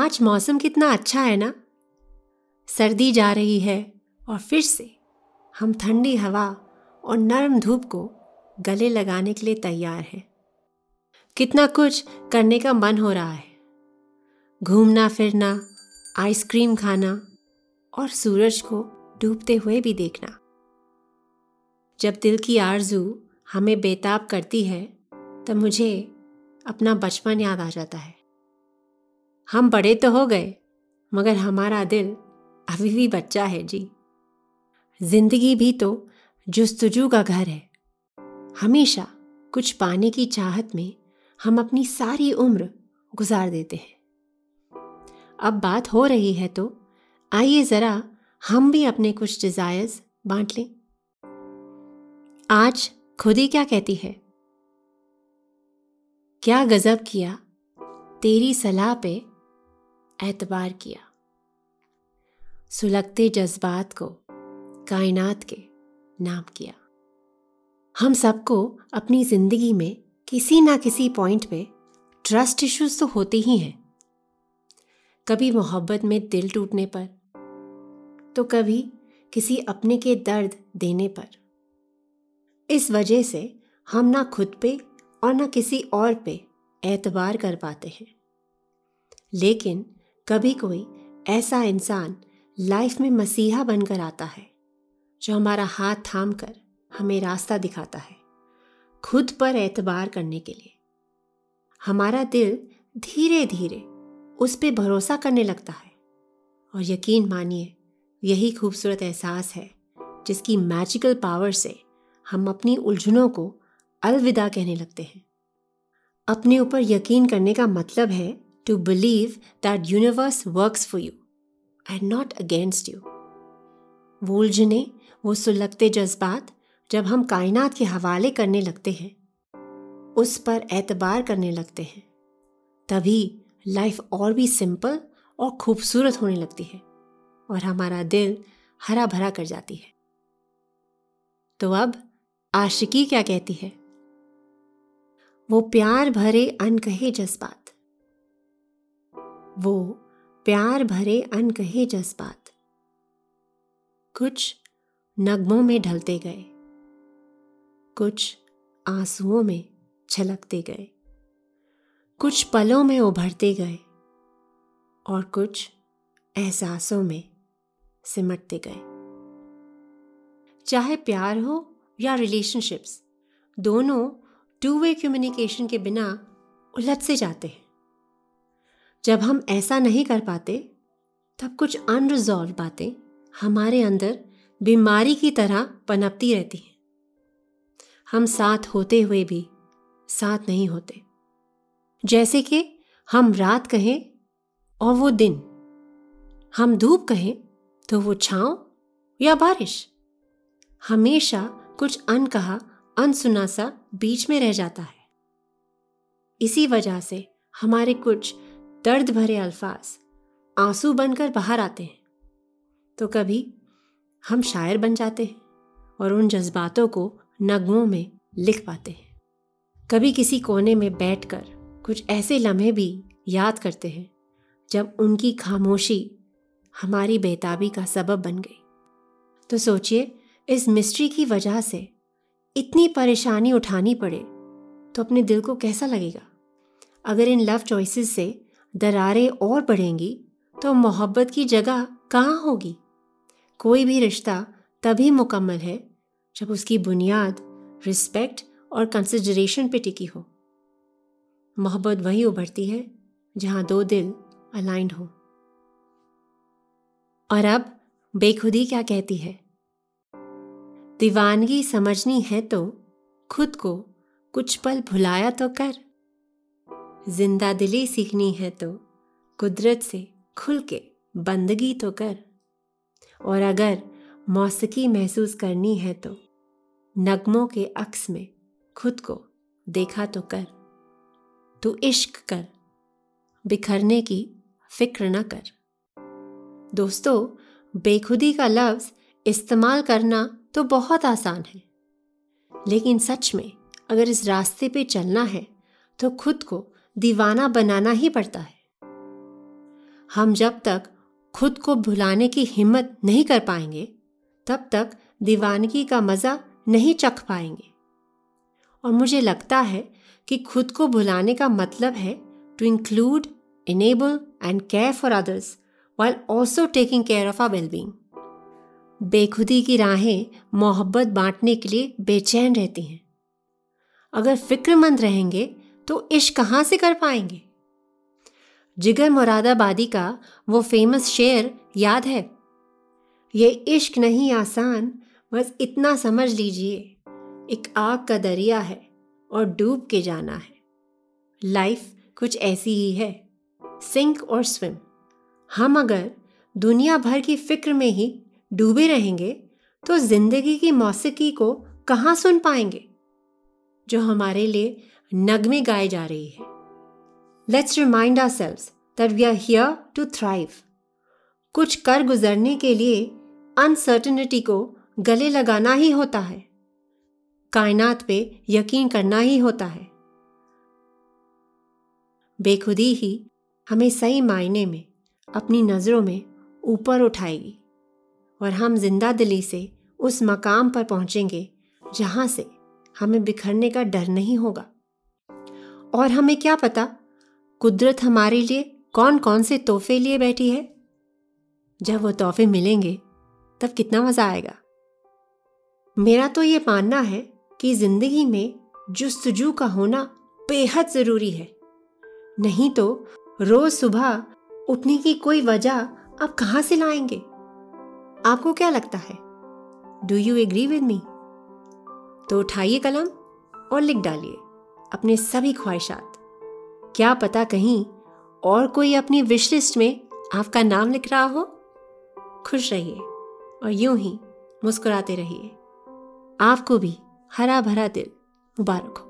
आज मौसम कितना अच्छा है ना। सर्दी जा रही है और फिर से हम ठंडी हवा और नरम धूप को गले लगाने के लिए तैयार हैं। कितना कुछ करने का मन हो रहा है। घूमना, फिरना, आइसक्रीम खाना और सूरज को डूबते हुए भी देखना। जब दिल की आरज़ू हमें बेताब करती है, तब मुझे अपना बचपन याद आ जाता है। हम बड़े तो हो गए, मगर हमारा दिल अभी भी बच्चा है जी। ज़िंदगी भी तो जुस्तजू का घर है। हमेशा कुछ पाने की चाहत में हम अपनी सारी उम्र गुजार देते हैं। अब बात हो रही है तो आइए ज़रा हम भी अपने कुछ डिज़ायर्स बांट लें। आज खुद ही क्या कहती है? क्या गजब किया, तेरी सलाह पे एतबार किया। सुलगते जज्बात को कायनात के नाम किया। हम सबको अपनी ज़िंदगी में किसी ना किसी पॉइंट पे ट्रस्ट इश्यूज़ तो होते ही हैं। कभी मोहब्बत में दिल टूटने पर तो कभी किसी अपने के दर्द देने पर। इस वजह से हम ना खुद पे और ना किसी और पे एतबार कर पाते हैं। लेकिन कभी कोई ऐसा इंसान लाइफ में मसीहा बनकर आता है, जो हमारा हाथ थाम कर हमें रास्ता दिखाता है खुद पर एतबार करने के लिए। हमारा दिल धीरे धीरे उस पर भरोसा करने लगता है। और यकीन मानिए, यही खूबसूरत एहसास है, जिसकी मैजिकल पावर से हम अपनी उलझनों को अलविदा कहने लगते हैं। अपने ऊपर यकीन करने का मतलब है to believe that universe works for you and not against you वो उलझने वो सुलगते जज्बात जब हम कायनात के हवाले करने लगते हैं, उस पर एतबार करने लगते हैं, तभी लाइफ और भी सिंपल और खूबसूरत होने लगती है और हमारा दिल हरा भरा कर जाती है। तो अब आशिकी क्या कहती है? वो प्यार भरे अनकहे जज्बात। वो प्यार भरे अनकहे जज्बात। कुछ नगमों में ढलते गए। कुछ आंसुओं में छलकते गए। कुछ पलों में उभरते गए। और कुछ एहसासों में सिमटते गए। चाहे प्यार हो या रिलेशनशिप्स दोनों टू वे कम्युनिकेशन के बिना उलझ से जाते हैं। जब हम ऐसा नहीं कर पाते, तब कुछ अनरिजॉल्व बातें हमारे अंदर बीमारी की तरह पनपती रहती हैं। हम साथ होते हुए भी साथ नहीं होते। जैसे कि हम रात कहें और वो दिन। हम धूप कहें तो वो छाँव या बारिश। हमेशा कुछ अनकहा, अनसुना सा बीच में रह जाता है। इसी वजह से हमारे कुछ दर्द भरे अल्फाज, आँसू बनकर बाहर आते हैं। तो कभी हम शायर बन जाते हैं और उन जज्बातों को नगमों में लिख पाते हैं। कभी किसी कोने में बैठकर कुछ ऐसे लम्हे भी याद करते हैं, जब उनकी खामोशी हमारी बेताबी का सबब बन गई। तो सोचिए, इस मिस्ट्री की वजह से इतनी परेशानी उठानी पड़े तो अपने दिल को कैसा लगेगा? अगर इन लव चॉइसेस से दरारें और बढ़ेंगी तो मोहब्बत की जगह कहाँ होगी? कोई भी रिश्ता तभी मुकम्मल है, जब उसकी बुनियाद, रिस्पेक्ट और कंसिडरेशन पे टिकी हो। मोहब्बत वही उभरती है, जहाँ दो दिल अलाइंड हो। और अब बेखुदी क्या कहती है? दीवानगी समझनी है तो खुद को कुछ पल भुलाया तो कर। ज़िंदा दिली सीखनी है तो कुदरत से खुल के बंदगी तो कर। और अगर मौसीकी महसूस करनी है तो नगमों के अक्स में खुद को देखा तो कर। तू इश्क कर, बिखरने की फ़िक्र न कर। दोस्तों, बेखुदी का लफ्ज़ इस्तेमाल करना तो बहुत आसान है। लेकिन सच में अगर इस रास्ते पे चलना है तो खुद को दीवाना बनाना ही पड़ता है। हम जब तक खुद को भुलाने की हिम्मत नहीं कर पाएँगे, तब तक दीवानगी का मज़ा नहीं चख पाएँगे। और मुझे लगता है कि खुद को भुलाने का मतलब है to include enable and care for others while also taking care of our wellbeing बेखुदी की राहें मोहब्बत बांटने के लिए बेचैन रहती हैं। अगर फिक्रमंद रहेंगे तो इश्क कहाँ से कर पाएँगे? जिगर मुरादाबादी का वो फ़ेमस शेर याद है? ये इश्क नहीं आसान, बस इतना समझ लीजिए, एक आग का दरिया है और डूब के जाना है। लाइफ कुछ ऐसी ही है सिंक और स्विम हम अगर दुनिया भर की फ़िक्र में ही डूबे रहेंगे तो ज़िंदगी की मौसीकी को कहाँ सुन पाएँगे? जो हमारे लिए नगमे गाए जा रही है। Let's remind ourselves that we are here to thrive कुछ कर गुजरने के लिए अनसर्टनिटी को गले लगाना ही होता है। कायनात पे यकीन करना ही होता है। बेखुदी ही हमें सही मायने में, अपनी नज़रों में ऊपर उठाएगी और हम ज़िंदा दिली से उस मकाम पर पहुँचेंगे जहाँ से हमें बिखरने का डर नहीं होगा। और हमें क्या पता? कुदरत हमारे लिए कौन कौन से तोहफे लिए बैठी है? जब वो तोहफे मिलेंगे, तब कितना मज़ा आएगा। मेरा तो ये मानना है कि ज़िंदगी में जुस्तजू का होना बेहद ज़रूरी है। नहीं तो रोज़ सुबह उठने की कोई वजह आप कहाँ से लाएँगे? आपको क्या लगता है? Do you agree with me तो उठाइए कलम और लिख डालिए। अपने सभी ख्वाहिशात। क्या पता कहीं और कोई अपनी विशलिस्ट में आपका नाम लिख रहा हो? खुश रहिए और यूँ ही मुस्कुराते रहिए। आपको भी हरा भरा दिल मुबारक हो।